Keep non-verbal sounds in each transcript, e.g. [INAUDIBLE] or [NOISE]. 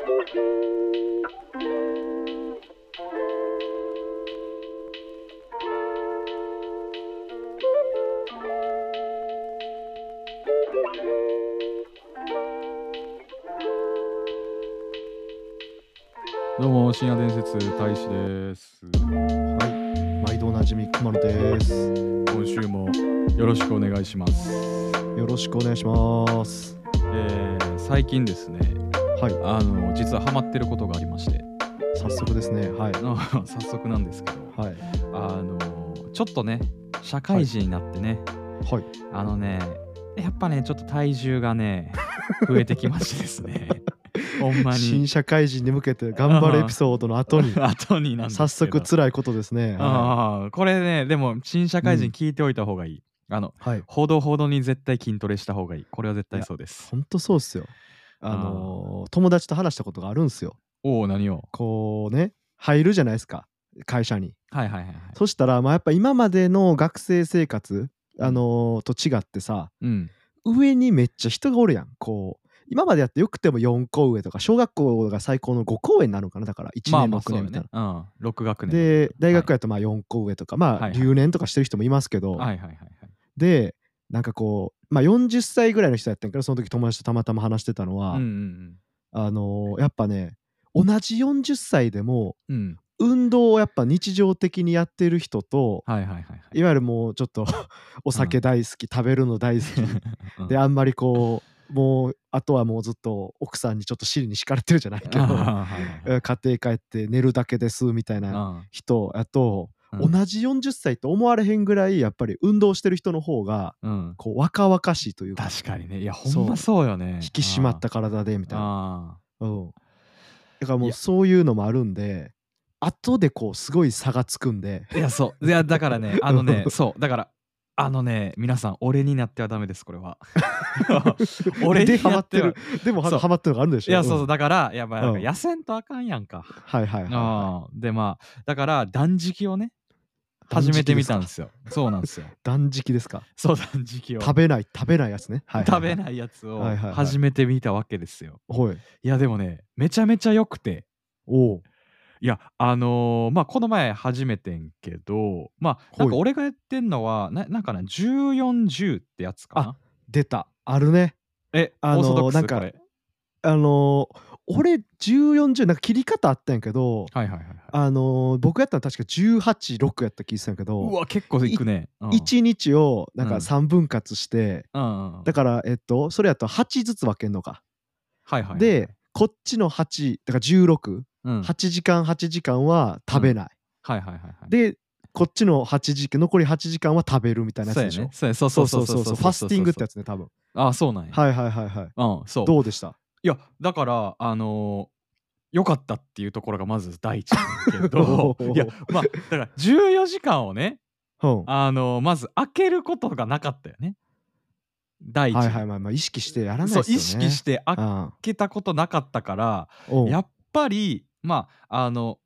どうも、深夜伝説大使です。はい、毎度おなじみ熊野です。今週もよろしくお願いします。よろしくお願いします。えー最近ですね、はい、あの実はハマってることがありまして、早速ですね。はい、[LAUGHS] 早速なんですけど、はい、あのちょっとね、社会人になってね、はい。あのね、やっぱね、ちょっと体重がね、増えてきましてですね、[LAUGHS] ほんまに。新社会人に向けて頑張るエピソードの後に [LAUGHS] 後に早速辛いことですね。はああこれねでも新社会人聞いておいた方がいい、あのい、はい、ほどほどに絶対筋トレした方がいい。これは絶対そうです。本当そうっすよ。あのー友達と話したことがあるんすよ。おお何を？こうね、入るじゃないですか。会社に。はいはいはいはいそしたら、まあ、やっぱ今までの学生生活、あのーと違ってさ、うん上にめっちゃ人がおるやん。こう。今までやってよくても4個上とか小学校が最高の5個上になるのかなだから1年6まあまあそうよ年みたいな。ねうん6学年で大学ややとまあ4個上とか、まあはいはい留年とかしてる人もいますけど、はいはいはいはいでなんかこうまあ40歳ぐらいの人やったんやけどその時友達とたまたま話してたのは、うんうんあのーやっぱね同じ40歳でもうん。うん運動をやっぱ日常的にやってる人とはいはいはいはい。いわゆるもうちょっと [LAUGHS] お酒大好き、食べるの大好 [LAUGHS] うん。きであんまりこうもうあとはもうずっと奥さんにちょっと尻に敷かれてるじゃないけどはいはいはい。家庭帰って寝るだけですみたいなうん人やと、うん。同じ40歳と思われへんぐらいやっぱり運動してる人の方がうん。こう若々しいというか。確かにね。いやほんまそうよね。引き締まった体でみたいな、あうん、だからもいうや。そういうのもあるんで後でこうすごい差がつくんで。ーいやそう。いやだからね [LAUGHS] あのねそう。だからあのね皆さん俺になってはダメですこれは。[LAUGHS] 俺でになっは。ハマっててる。でもハマってるのがあるんでしょ？いやそうそう。うん。だからやっぱなんかうん。痩せんとあかんやんか、はいはいはいはああでまあだから断食をねい始めてみたんですよ。そうなんですよ。か断食ですか？そう断食を。食べない食べないやつね、はいはいはい。食べないやつをはいはいはい。始めてみたわけですよ。はい。いやでもねめちゃめちゃ良くて。おう。いやあのーまあこの前始めてんけどまあなんかはい俺がやってんのはななんかな1410ってやつかな？出た。あるね。えあのーオーソドックスなんかこれ。あのー俺1410なんか切り方あったんやけどはいはいはいはい。あのー僕やったの確か186やった気がするんやけうどわ結構いくね。うん。1日をなんかうん。3分割して、うんだからえっとそれやと8ずつ分けんのか、はいはいはい。でこっちの8だから168うん。はい時間8時間は食べない、はいはいはいでこっちの8時間残り8時間は食べるみたいなやつそうやでしょ。ねそうやそうそそううそううそううそそそう。ファスティングってやつね多分。あそうなんや。はいはいはいはい。うんそう。どうでした？いやだからあのー良かったっていうところがまず第一なんだけど [LAUGHS] いやまあだから14時間をねうん。あのーまず開けることがなかったよね。第一。はいはいまあまあ意識してやらないそうですよね。意識して開あけたことなかったからうん。やっぱりまああの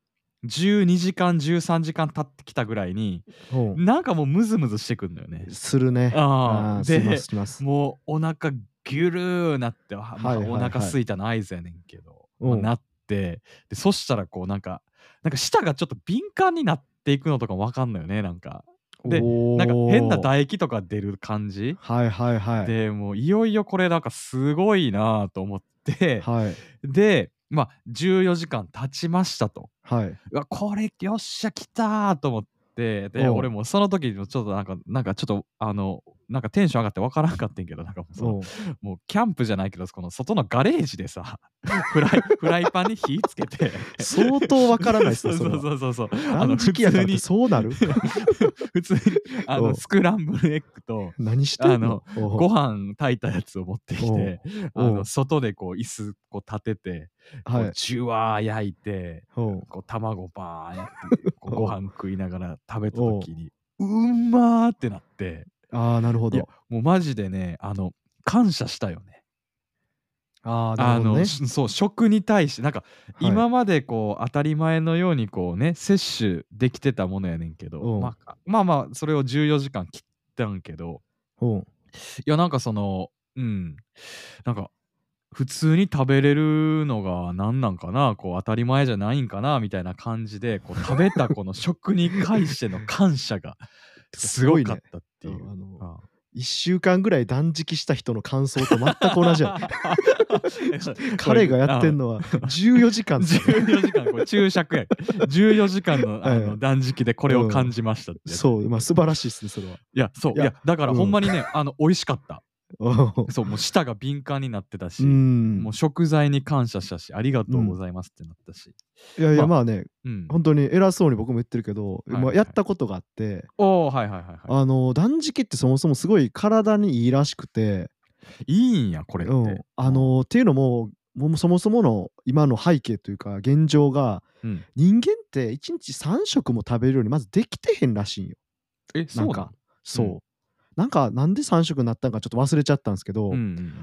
12時間13時間経ってきたぐらいにうん。なんかもうムズムズしてくんだよね。するね。あーーしまですします。もうお腹ギュルーなって、まあお腹空いたの合図やねんけど、うん。まあなってでそしたらこうなんかなんか舌がちょっと敏感になっていくのとかもわかんのよねなんか。でなんか変な唾液とか出る感じ。はいはいはい。でもういよいよこれなんかすごいなと思って。はい。でまあ14時間経ちましたと。はい。うわこれよっしゃ来たーと思って。で俺もその時もちょっとなんかなんかちょっとあのなんかテンション上がってわからんかってんけどなんかもうそのう。んもうキャンプじゃないけどこの外のガレージでさ [LAUGHS] フライフライパンに火つけて。相当わからないですねそうそうそうそうそう。あの断普食やからそうなる？[LAUGHS] 普通にあのスクランブルエッグと何してんの？おう。ご飯炊いたやつを持ってきてあの外でこう椅子こう立ててこはい。うジュワー焼いてこう卵バーンやってご飯食いながら食べた時にう。んまーってなってああなるほいやどもうマジでねあの感謝したよね。ああなるほどね。しそう食に対してなんか、はい。今までこう当たり前のようにこうね摂取できてたものやねんけど、うん。まあ、まあまあそれを14時間切ったんけどうん。いやなんかそのうん。なんか普通に食べれるのが何なんかなこう当たり前じゃないんかなみたいな感じでこう食べたこの食に関しての感謝がすごかったっていう。うんあのあ1週間ぐらい断食した人の感想と全く同じやん。[LAUGHS] 彼がやってんのは14時間。って14時間これ注釈や14時間のあはい。の断食でこれを感じましたってやつ。そうまあ素晴らしいですねそれは。いやそういいややだからうんほんまにね、あの美味しかった。うそうもう舌が敏感になってたし、ん。もう食材に感謝したしありがとうございますってなったし、いやいやままあねうん、本当に偉そうに僕も言ってるけど、まあ、やったことがあっておおはいはいはいはあの断食ってそもそもすごい体にいいらしくて、いいいんやこれって、うん、あのっていうのももうそもそもの今の背景というか現状がうん、人間って1日3食も食べるようにまずできてへんらしいんよ。えそうなんかそう、うんなんかなんで3食になったんかちょっと忘れちゃったんですけど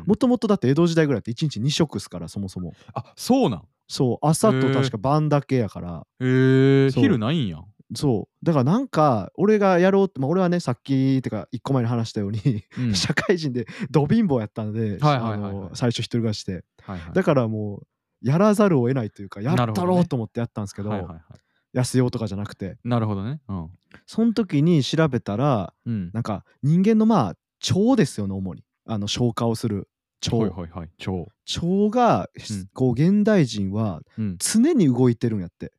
もともとだって江戸時代ぐらいって1日2食っすからそもそも。あそうなん？そう朝と確か晩だけやから。へえ昼ないんや。そう。だからなんか俺がやろうって、まあ、俺はねさっきてか1個前に話したようにうん。[LAUGHS] 社会人でど貧乏やったんで、最初一人暮らしで。はいはい。だからもうやらざるを得ないというかやったろうと思ってやったんですけどはいはいはい痩せようとかじゃなくて。なるほどね。うん。その時に調べたらうん。なんか人間のまあ腸ですよね主に。あの消化をする腸、はいはいはい。超腸が、うん。こう現代人はうん。常に動いてるんやって、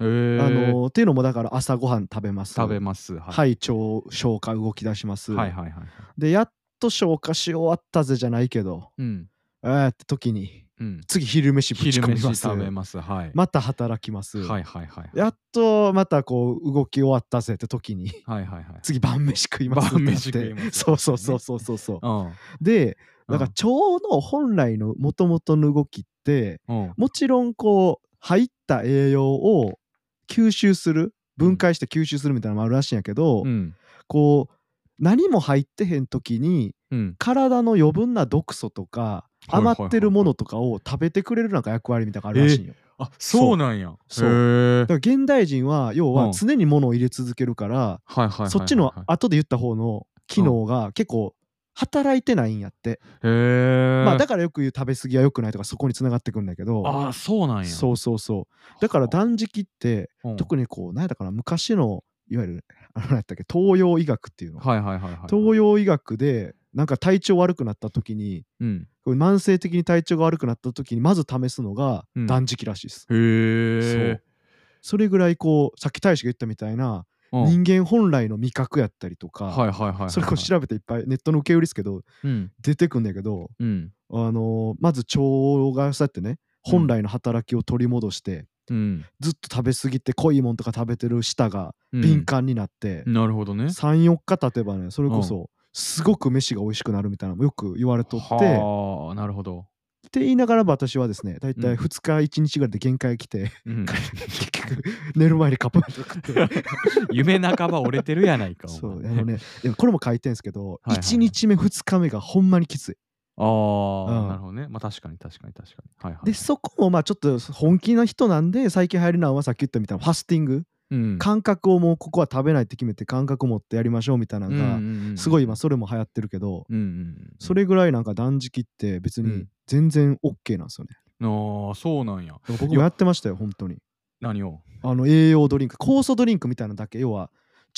へえあのっていうのもだから朝ごはん食べます。食べます。ははい腸消化動き出します、はいはいはいはい。でやっと消化し終わったぜじゃないけどうん。えーって時にうん。次昼飯ぶち込みます。食べます。はい。また働きます、はいはいはいやっとまたこう動き終わったぜって時にはいはいはい。次晩飯食いますってなって。食います。そうそうそうそうそうそう。うん。でうん。なんか腸の本来のもともとの動きってうん。もちろんこう入った栄養を吸収する分解して吸収するみたいなのもあるらしいんやけど、うん。こう何も入ってへん時にうん。体の余分な毒素とか余ってるものとかを食べてくれるなんか役割みたいなのがあるらしいんよ。あそうなんや。そう。だから現代人は要うん。は常に物を入れ続けるから、はいはいはいはいそっちの後で言った方の機能が結構働いてないんやって、へえまあだからよく言う食べ過ぎは良くないとかそこにつながってくるんだけど。ああそうなんや。そうそうそう。だから断食ってうん。特にこう何やったかな昔のいわゆるあの何やったっけ東洋医学っていうの、はいはいはいはい東洋医学でなんか体調悪くなった時にうん。慢性的に体調が悪くなった時にまず試すのがうん。断食らしいです、へえそれぐらいこうさっき大使が言ったみたいなうん。人間本来の味覚やったりとか、それこそ調べていっぱいネットの受け売りですけどうん。出てくんだけど、うん。あのーまず腸がそうやってね本来の働きを取り戻して、うん。ずっと食べ過ぎて濃いもんとか食べてる舌がうん。敏感になって、なるほどね。34日経てばねそれこそすごく飯が美味しくなるみたいなのもよく言われとって。はあなるほど。って言いながら私はですね大体うん。2日1日ぐらいで限界来て、うん。結局寝る前にカップ麺食って。[LAUGHS] 夢半ば折れてるやないかおそうあ前のねでもこれも書いてんすけど、はいはい1日目2日目がほんまにきついああ、うん。なるほどね。まあ確かに確かに確かに。はいはいでそこもまあちょっと本気な人なんで最近流行りなのはさっき言ったみたいなファスティング。うん。感覚をもうここは食べないって決めて感覚を持ってやりましょうみたいなのが、すごい今それも流行ってるけど、うんうんうんそれぐらいなんか断食って別にうん全然 OK なんですよね。ああそうなんや。僕もやってましたよ本当に。何を？あの栄養ドリンク。酵素ドリンクみたいなのだけ。要は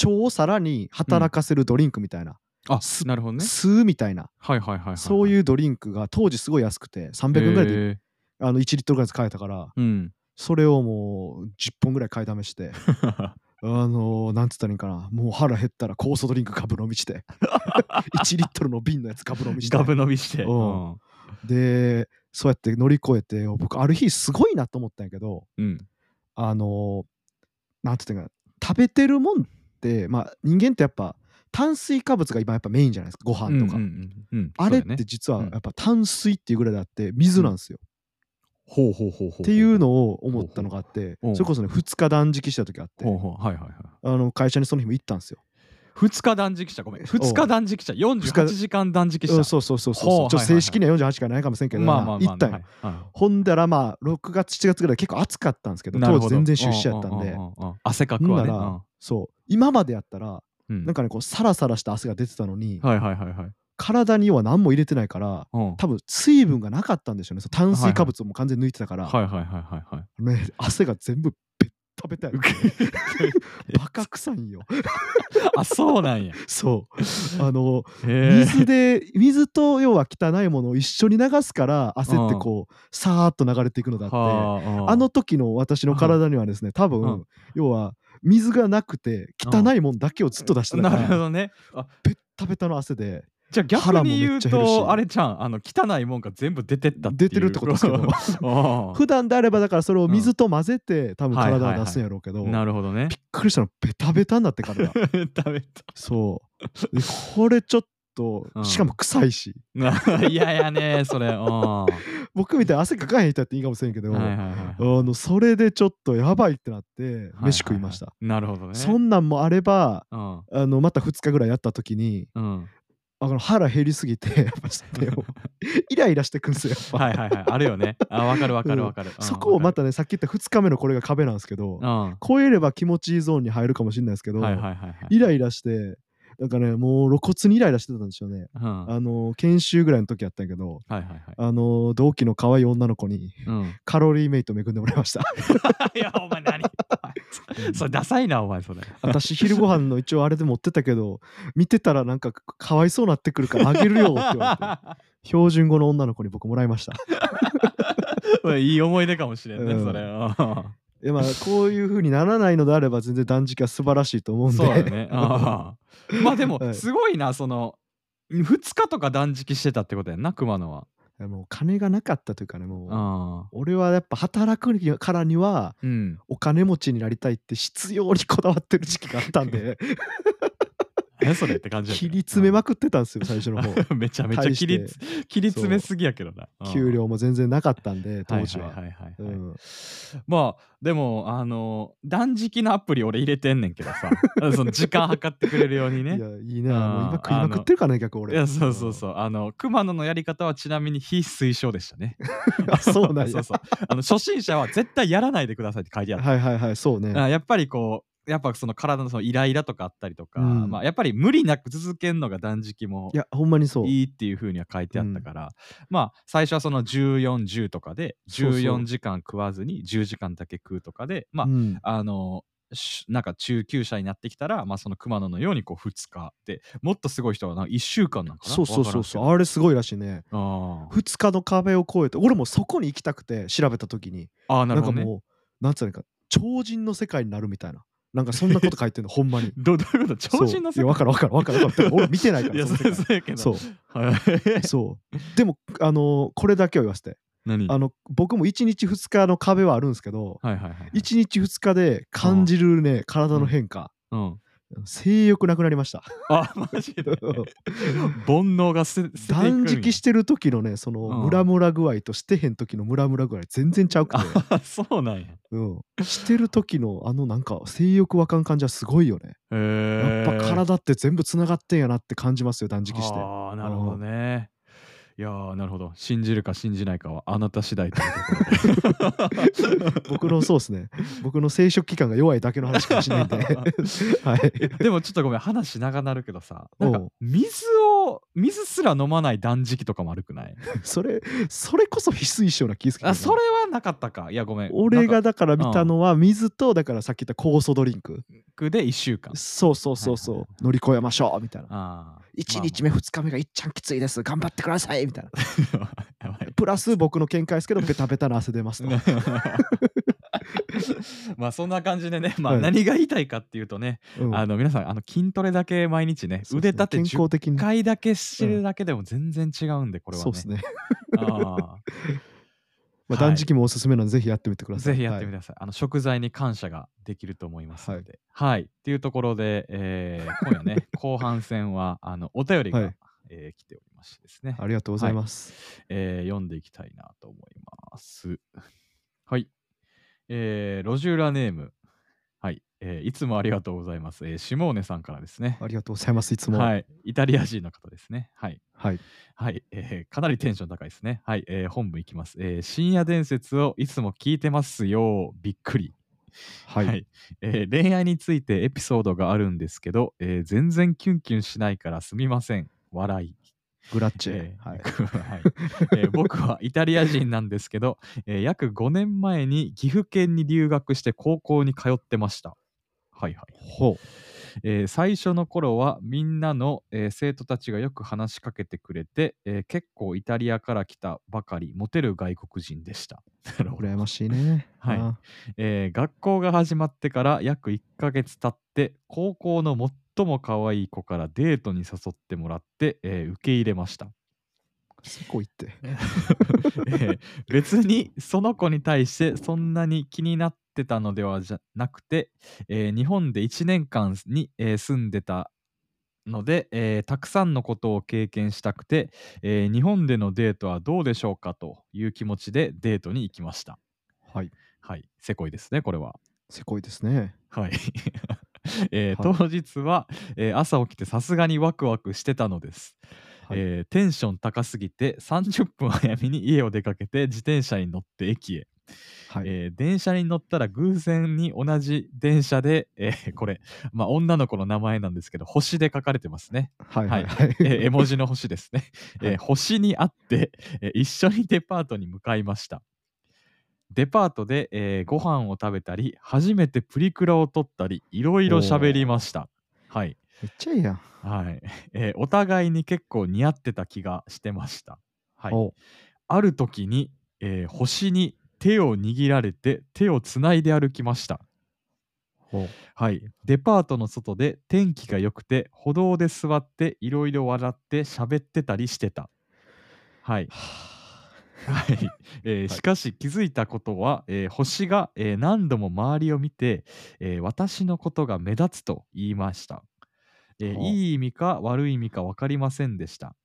腸をさらに働かせるドリンクみたいな、あすなるほどね。吸うみたいな、はいはいはいはいそういううドリンクが当時すごい安くて300円ぐらいでであの1リットルぐらいで買えたからうん。それをもう10本ぐらい買いだめして [LAUGHS] あのー、なんつったらいいんかな。もう腹減ったら酵素ドリンクガブ飲みして [LAUGHS] 1リットルの瓶のやつガブ飲みして。ガブ飲みして。うん。うん。でそうやって乗り越えて僕ある日すごいなと思ったんやけどうん。あのー、なんて言ったらいいんかな。食べてるもんってまあ人間ってやっぱ炭水化物が今やっぱメインじゃないですかご飯とか、あれって実はうん。やっぱ炭水っていうぐらいであって水なんですよ、ほうほうほうほうっていうのを思ったのがあってそれこそね2日断食した時あって会社にその日も行ったんですよ。2日断食者ごめん。2日断食者48時間断食者うんそうそうそうそうち正式には48しかないかもしれんけど、まあまあまあ行ったんよ、ほんだらまあ6月7月ぐらい結構暑かったんですけど当時全然出社やったんで。汗かくわね。らそう。今までやったらうん。なんかねこうサラサラした汗が出てたのに、はいはいはいはい。体には何も入れてないからうん。多分水分がなかったんでしょうね。炭水化物をもう完全に抜いてたから、はいはい。はいはいはい。ね、汗が全部ベッタベタやバカ臭いんよ。[LAUGHS] あそうなんや。そう。あの。水で水と要は汚いものを一緒に流すから汗ってこうさーっと流れていくのだってはあの時の私の体にはですね多分、うん。要は水がなくて汚いもんだけをずっと出してたかなるほらどね。あベッタベタの汗でじゃあ逆に言うとあれちゃん。あの汚いもんが全部出てった出てるってことですけど。[LAUGHS] 普段であればだからそれを水と混ぜて多分はいはいはい体を出すんやろうけど、なるほどね。びっくりしたの。ベタベタになって体 [LAUGHS] 食べた。そう。でこれちょっとうん。しかも臭いし、[LAUGHS] 嫌やねそれ。うん。は [LAUGHS] 僕みたいに汗かかへん人やっていいかもしれんけど、いはいはいあのそれでちょっとやばいってなって飯食いました、なるほどね。そんなんもあればうん。あのまた2日ぐらいやった時にうん。あの腹減りすぎて [LAUGHS] やっぱねもうイライラしてくんすよやっぱ。はいはいはい。あるよね。あわかるわかるわかる。うん。そこをまわかたねさっき言った2日目のこれが壁なんですけどるうん。超えれば気持ちいいゾーンに入るかもしれないですけど、はいはいはいはい。イライラしてなんかねもう露骨にイライラしてたんでしょうね。うん。はいあの研修ぐらいの時やったんやけどはいはいあの同期の可愛い女の子にうん。カロリーメイト恵んでもらいました。[LAUGHS] いやお前何？それダサいなお前それ。私昼ご飯の一応あれで持ってたけど見てたらなんかかわいそうなってくるからあげるよって言われて [LAUGHS] 標準語の女の子に僕もらいました。[LAUGHS] いい思い出かもしれんね、うん。それ。うまあ [LAUGHS] こういう風にならないのであれば全然断食は素晴らしいと思うんでそうだね。[LAUGHS] ああまあでもは、いすごいな、その、2日とか断食してたってことやんな、熊野は。もう金がなかったというかねもう。俺はやっぱ働くからにはうん。お金持ちになりたいって必要にこだわってる時期があったんで [LAUGHS] 何それって感じ切ど。り詰めまくってたんですよ最初の方。う [LAUGHS] んめちゃめちゃ切りつ切り詰めすぎやけどな。うん。給料も全然なかったんで当時は,、まあでもあの断食のアプリ俺入れてんねんけどさ。[LAUGHS] その時間計ってくれるようにね。いやいいねもう今食いまくってるからね逆俺。いやそうそうそう。あの熊野のやり方はちなみに非推奨でしたね。[LAUGHS] あそうなんや。そうそう。あの初心者は絶対やらないでくださいって書いてあった。はいはいはいそうね。あやっぱりこうやっぱその体のそのイライラとかあったりとか、うん。まあ、やっぱり無理なく続けるのが断食もいやほんまにそう。いいっていう風には書いてあったから、まあ最初はその1410とかでそうそう。14時間食わずに10時間だけ食うとかでまあ、うん。あのしなんか中級者になってきたら、まあ、その熊野のようにこう2日でもっとすごい人はなんか1週間なんかな？そうそうそうそう。うあれすごいらしいね。あー2日の壁を越えて俺もそこに行きたくて調べた時に。あーなるほどね。なんかもうなんつうのか超人の世界になるみたいななんかそんなこと書いてんのほんまに。[LAUGHS] どどういうこと？超人のそう。いや分かる分かる分かる分かる。[LAUGHS] 俺見てないかいやそらそうそうやけど。そう。はい。そう。でもあのこれだけは言わせて。何？あの僕も1日2日の壁はあるんですけどはいはいはい1日2日で感じるね体の変化。うん性欲なくなりました。あマジで？煩悩が捨て断食してる時のねそのうん。ムラムラ具合としてへん時のムラムラ具合全然ちゃうくて、あそうなんや。うん、してる時のあのなんか性欲わかん感じはすごいよね。へえやっぱ体って全部つながってんやなって感じますよ断食して。ああなるほどねいやーなるほど。信じるか信じないかはあなた次第というところで。僕のそうですね。僕の生殖器官が弱いだけの話かもしれないんで。[LAUGHS] はい。えでもちょっとごめん話長なるけどさなんか水を水すら飲まない断食とかも悪くない？それそれこそ非推奨な気ぃすあそれはなかったか。いやごめん。俺がだから見たのは水とだからさっき言った酵素ドリンク。で1週間。そうそうそうそう、はいはい乗り越えましょうみたいな。ああ1日目2日目がいっちゃんきついです。頑張ってくださいみたいな。[LAUGHS] プラス僕の見解ですけどベタベタな汗出ますと。[LAUGHS] まあそんな感じでね、[LAUGHS] まあ、はい。何が言いたいかっていうとね、うん。あの皆さんあの筋トレだけ毎日ね腕立て健10康的に。回だけしてるだけでも全然違うんでこれはね。そうですね、あまあ、はい断食もおすすめなのでぜひやってみてくださいーぜひやってみててください。あの食材に感謝ができると思いますので。はい。っていうところで、えー今夜ね [LAUGHS] 後半戦はあのお便りが、はいえー来ておりましてですね。ありがとうございます、えー読んでいきたいなと思います。はい。えー、路地裏ネーム。はい、えーいつもありがとうございます。えー、シモーネさんからですね。ありがとうございますいつもはい。イタリア人の方ですね。はい。はい、はい、えーかなりテンション高いですね。はい、えー本部いきます、えー深夜伝説をいつも聞いてますよ。びっくり。はいえー恋愛についてエピソードがあるんですけど、えー全然キュンキュンしないからすみません。笑い。グラッチ。ェ、え。ーはい、[LAUGHS] はい。えー僕はイタリア人なんですけど、えー約5年前に岐阜県に留学して高校に通ってました。はいはい。ほえー最初の頃はみんなの、えー生徒たちがよく話しかけてくれて、えー結構イタリアから来たばかりモテる外国人でした。羨ましいね。[LAUGHS] はい。あえー学校が始まってから約1ヶ月経って高校の最も可愛い子からデートに誘ってもらって、えー受け入れました。すごいって [LAUGHS] えー別にその子に対してそんなに気になってたのではじゃなくて、えー日本で1年間に、えー住んでたので、えーたくさんのことを経験したくて、えー日本でのデートはどうでしょうかという気持ちでデートに行きました。はいはい、せこいですね、これは。せこいですねはい。[LAUGHS] えーはい。当日は、えー朝起きてさすがにワクワクしてたのです。はい。えーテンション高すぎて30分早めに家を出かけて自転車に乗って駅へ、はい、えー電車に乗ったら偶然に同じ電車で、えーこれ、まあ、女の子の名前なんですけど星で書かれてますね、はいはいはい。えー絵文字の星ですね、えーはい。星に会って、えー一緒にデパートに向かいましたデパートで、えーご飯を食べたり初めてプリクラを撮ったりいろいろ喋りました。はい。めっちゃいいやん。はい、[LAUGHS] えーお互いに結構似合ってた気がしてました。はい、ほある時に、えー星に手を握られて手をつないで歩きました。はい、デパートの外で天気が良くて歩道で座っていろいろ笑って喋ってたりしてた。はい、[LAUGHS] はい。えーしかし気づいたことは、えー星が、えー何度も周りを見て、えー私のことが目立つと言いました、えいい意味か悪い意味か分かりませんでした、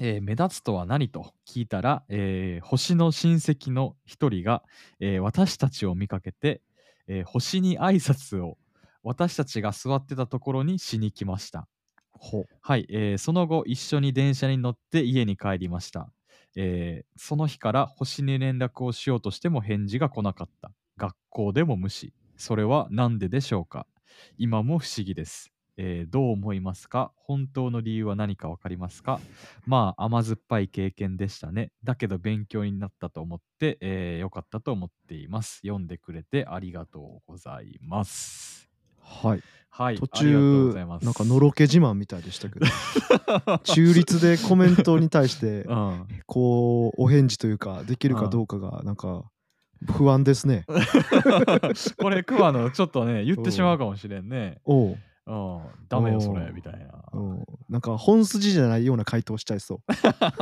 えー目立つとは何と聞いたら、えー星の親戚の一人が、えー私たちを見かけて、えー星に挨拶を私たちが座ってたところにしに来ました。はい、えーその後一緒に電車に乗って家に帰りました、えーその日から星に連絡をしようとしても返事が来なかった。学校でも無視。それは何ででしょうか。今も不思議です、えーどう思いますか？本当の理由は何か分かりますか？まあ甘酸っぱい経験でしたね。だけど勉強になったと思って、えーよかったと思っています。読んでくれてありがとうございます。はい。はい途中なんかのろけ自慢みたいでしたけど中立でコメントに対して [LAUGHS] うんこうお返事というかできるかどうかがなんか不安ですね。[LAUGHS] これ桑野ちょっとね言ってしまうかもしれんね。おううん、ダメよそれみたいな。うんなんか本筋じゃないような回答しちゃいそう。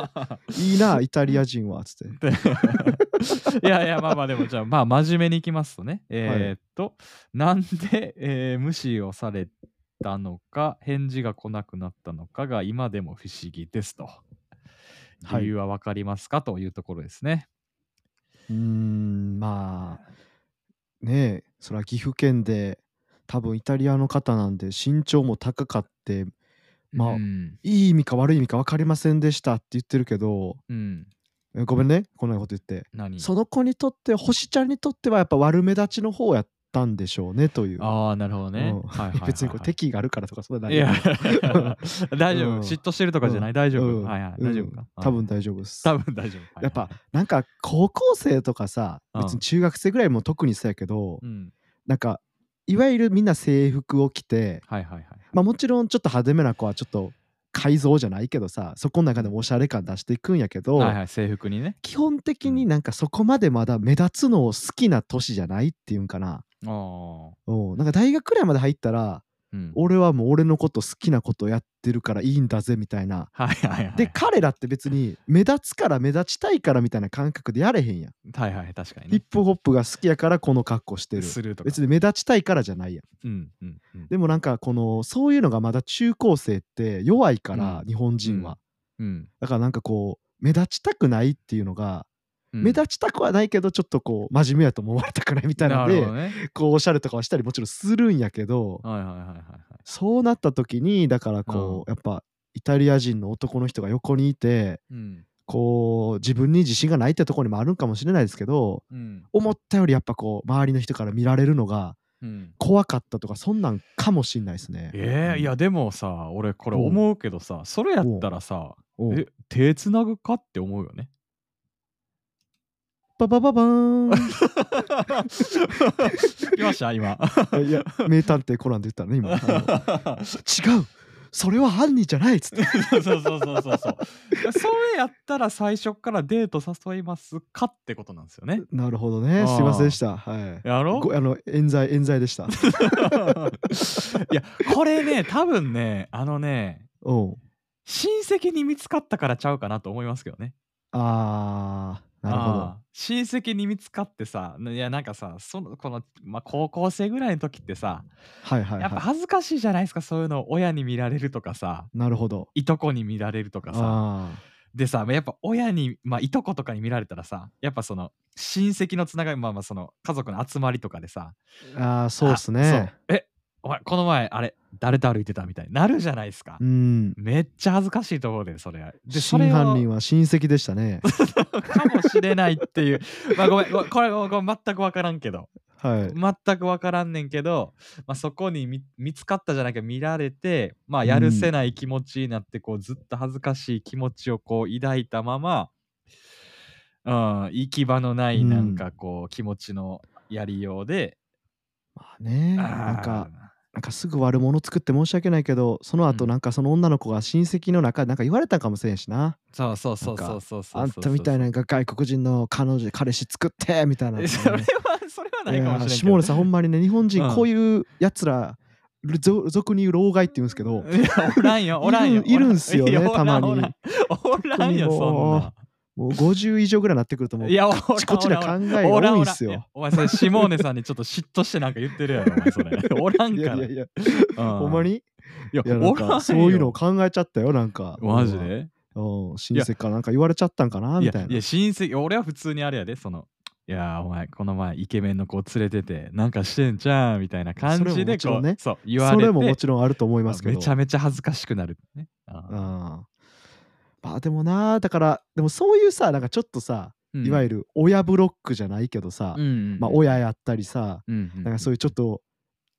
[LAUGHS] いいなイタリア人はつって。[LAUGHS] いやいやまあまあでもじゃあまあ真面目にいきますとねえーっと、なんで、えー無視をされたのか返事が来なくなったのかが今でも不思議ですと。はい理由は分かりますかというところですね。うーんまあねえそれは岐阜県で多分イタリアの方なんで身長も高かってまあうん。いい意味か悪い意味か分かりませんでしたって言ってるけどうん、えごめんねこんなこと言って。何？その子にとって星ちゃんにとってはやっぱ悪目立ちの方やったんでしょうねという。ああなるほどね。うん。はいはいはいはい。別にこれ敵意があるからとかそうだい。や [LAUGHS] 大丈夫、うん。嫉妬してるとかじゃない、大丈夫、はいはい大丈夫か、多分大丈夫です。多分大丈夫、はいやっぱなんか高校生とかさうん別に中学生ぐらいも特にそうやけどうん。なんかいわゆるみんな制服を着てはいはいはい。まあもちろんちょっと派手めな子はちょっと改造じゃないけどさそこの中でもおしゃれ感出していくんやけど、はいはい制服にね。基本的になんかそこまでまだ目立つのを好きな年じゃないっていうんかな。ああうん、なんか大学くらいまで入ったらうん俺はもう俺のこと好きなことやってるからいいんだぜみたいな。はいはいはいで彼らって別に目立つから目立ちたいからみたいな感覚でやれへんやん。はいはい確かにねヒップホップが好きやからこの格好してる。するとか別に目立ちたいからじゃないやん。うんうんうんでもなんかこのそういうのがまだ中高生って弱いから、うん日本人は。うんだからなんかこう目立ちたくないっていうのが、うん。目立ちたくはないけどちょっとこう真面目やと思われたくないみたいなのでこうおしゃれとかはしたりもちろんするんやけどはいはいはいはいはい。そうなった時にだからこう、やっぱイタリア人の男の人が横にいてうん。こう自分に自信がないってところにもあるんかもしれないですけどうん。思ったよりやっぱこう周りの人から見られるのがうん。怖かったとかそんなんかもしんないですね。えー、いやでもさ俺これ思うけどさそれやったらさえ手つなぐかって思うよねババババー [LAUGHS] 来ました今。ンいや名探偵コナンで言ったらね今。違う。それは犯人じゃないっつって。そうそうそうそうそう。それやったら最初からデート誘いますかってことなんですよね。なるほどね。すいませんでした。はい。やろ？ごあの冤罪冤罪でした。[LAUGHS] いやこれね多分ねあのねう。ん親戚に見つかったからちゃうかなと思いますけどね。あーなるほど。あー親戚に見つかってさいやなんかさそのこの、まあ、高校生ぐらいの時ってさはいはいやっぱは恥ずかしいじゃないですかそういうの親に見られるとかさいなるほど。いとこに見られるとかさ。あでさやっぱ親に、まあ、いとことかに見られたらさやっぱその親戚のつながりまあまあその家族の集まりとかでさーあーそうっすあねそう。えお前この前あれ誰と歩いてたみたいになるじゃないですか、うん。めっちゃ恥ずかしいところでそれ。でそれを真犯人は親戚でしたね。[LAUGHS] かもしれないっていう。まあごめんこれごめん全く分からんけど。はい。全く分からんねんけど、まあ、そこに見見つかったじゃなきゃ見られてまあやるせない気持ちになってこうずっと恥ずかしい気持ちをこう抱いたままうん行き場のないなんかこう気持ちのやりようで、まあねなんかなんかすぐ悪者作って申し訳ないけどその後うん。なんかその女の子が親戚の中でなんか言われたかもしれんしな。そうそうそうそうそうそうあんたみたいな外国人の彼女彼氏作ってみたいな、えそれはそれはないかもしれんけど。下根さんほんまにね日本うん。人こういうやつらぞ俗に言う老害って言うんですけどいやおらんよおらんよ。いるんすよねたまに。おらん。おらんよそんなもう50以上ぐらいになってくるともういや、おらんこっちこっちの考えがいんすよ。お前それ、シモーネさんにちょっと嫉妬してなんか言ってるやろ、お前それ。[LAUGHS] おらんから。いやいやいや。うん。ほんまに？いや、おらんそういうのを考えちゃったよなんか。マジで？うん。親戚からなんか言われちゃったんかな？いみやたい、な。いや、親戚、俺は普通にあれやで、その、いやー、お前、この前、イケメンの子連れてて、なんかしてんじゃん、みたいな感じそれもで、こう、もちろんね。そう、言われて、それももちろんあると思いますけど。めちゃめちゃ恥ずかしくなる、ね。あーあまあでもなだからでもそういうさなんかちょっとさ、うん。いわゆる親ブロックじゃないけどさ、うんうんまあ親やったりさ、うんうんなんかそういうちょっと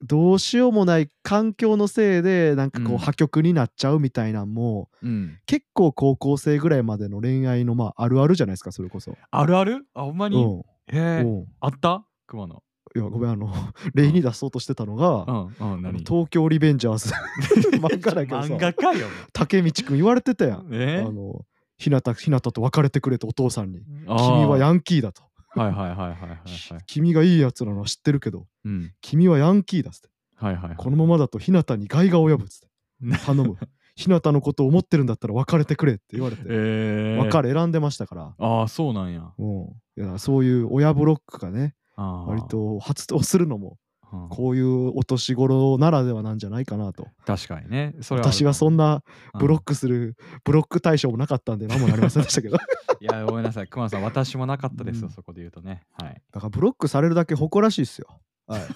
どうしようもない環境のせいでなんかこううん。破局になっちゃうみたいなんも、うん。結構高校生ぐらいまでの恋愛のまああるあるじゃないですかそれこそ。あるある？あ、ほんまに？うん。へえうん。あった？熊野。いやごめんあの [LAUGHS] 例に出そうとしてたのが、うん、うん、あの何？東京リベンジャーズ [LAUGHS] 漫画だけどさ漫画かよ。竹道くん言われてたやん。え？あのひなたひなたと別れてくれとお父さんに「あー君はヤンキーだ」と。はいはいはいはいはいはい。君がいいやつなのは知ってるけどうん。君はヤンキーだっつってはいはいはい。このままだとひなたに害が及ぶっつって [LAUGHS] 頼むひなたのことを思ってるんだったら別れてくれって言われて、えー、別れ選んでましたから、ああ、そうなんや。うん、いやそういう親ブロックがね割、と発動するのもうん。こういうお年頃ならではなんじゃないかなと。確かにね。それは私がそんなブロック。クするブロック対象もなかったんで何もなりませんでしたけど。[LAUGHS] いや、ごめんなさい。熊野さん、私もなかったですよ、うん。そこで言うとね。はい。だからブロックされるだけ誇らしいっすよ、はい。うん。[LAUGHS]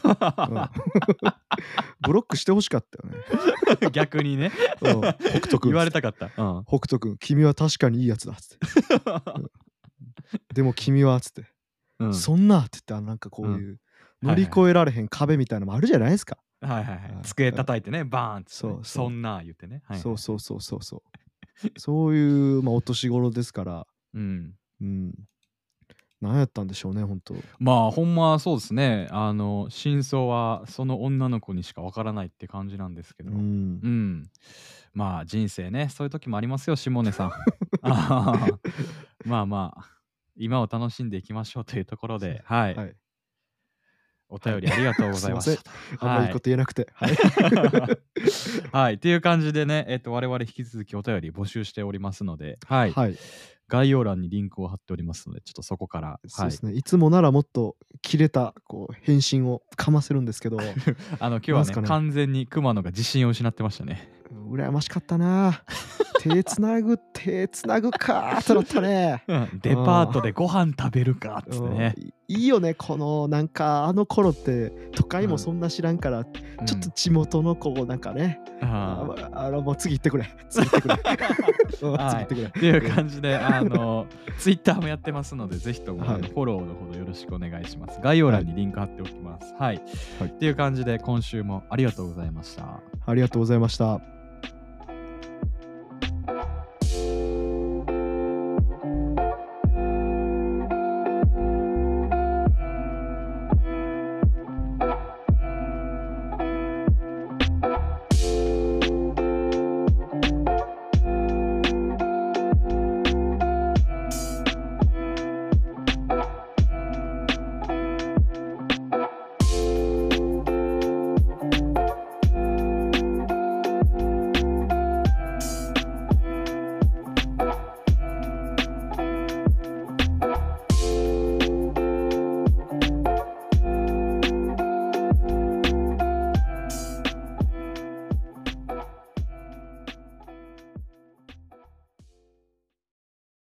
ブロックしてほしかったよね、[LAUGHS] 逆にね、うん、北斗君言われたかった。うん。北斗君君は確かにいいやつだっつって。でも君はっつって、うん、そんなって言ったらなんかこういう乗り越えられへん壁みたいなのもあるじゃないですか、はいはいはいはい。机叩いてね、バーンってね、そうそんな言ってね。はいはいそうそうそうそうそうそういう、まあ、お年頃ですからうん。うん何やったんでしょうね本当まあ、ほんまそうですね。あの、真相はその女の子にしかわからないって感じなんですけど。うんうん。まあ人生ね、そういう時もありますよ、下根さん。[LAUGHS] まあまあ、今を楽しんでいきましょうというところで、はい。はいお便りありがとうございました。あんまりいいこと言えなくてはいはい。[LAUGHS] っていう感じでね、えっと、我々引き続きお便り募集しておりますので、はい。はい概要欄にリンクを貼っておりますので、ちょっとそこから、はいそうで。すね、いつもならもっと切れたこう返信をかませるんですけど [LAUGHS] あの、今日はねね完全に熊野が自信を失ってましたね。羨ましかったな。手つなぐ、手つなぐかーってなったね。うんデパートでご飯食べるかっつってね。うんいいいよね、このなんかあの頃って都会もそんな知らんから、ちょっと地元のこうなんかね、うんあーああのもう次行ってくれ、次行ってくれ。[LAUGHS] うんはい次行ってくれ。っていう感じで、あの、ツイッターもやってますので、ぜひとも、はいフォローのほどよろしくお願いします。概要欄にリンク貼っておきます。はい。はいっていう感じで、今週もありがとうございました。ありがとうございました。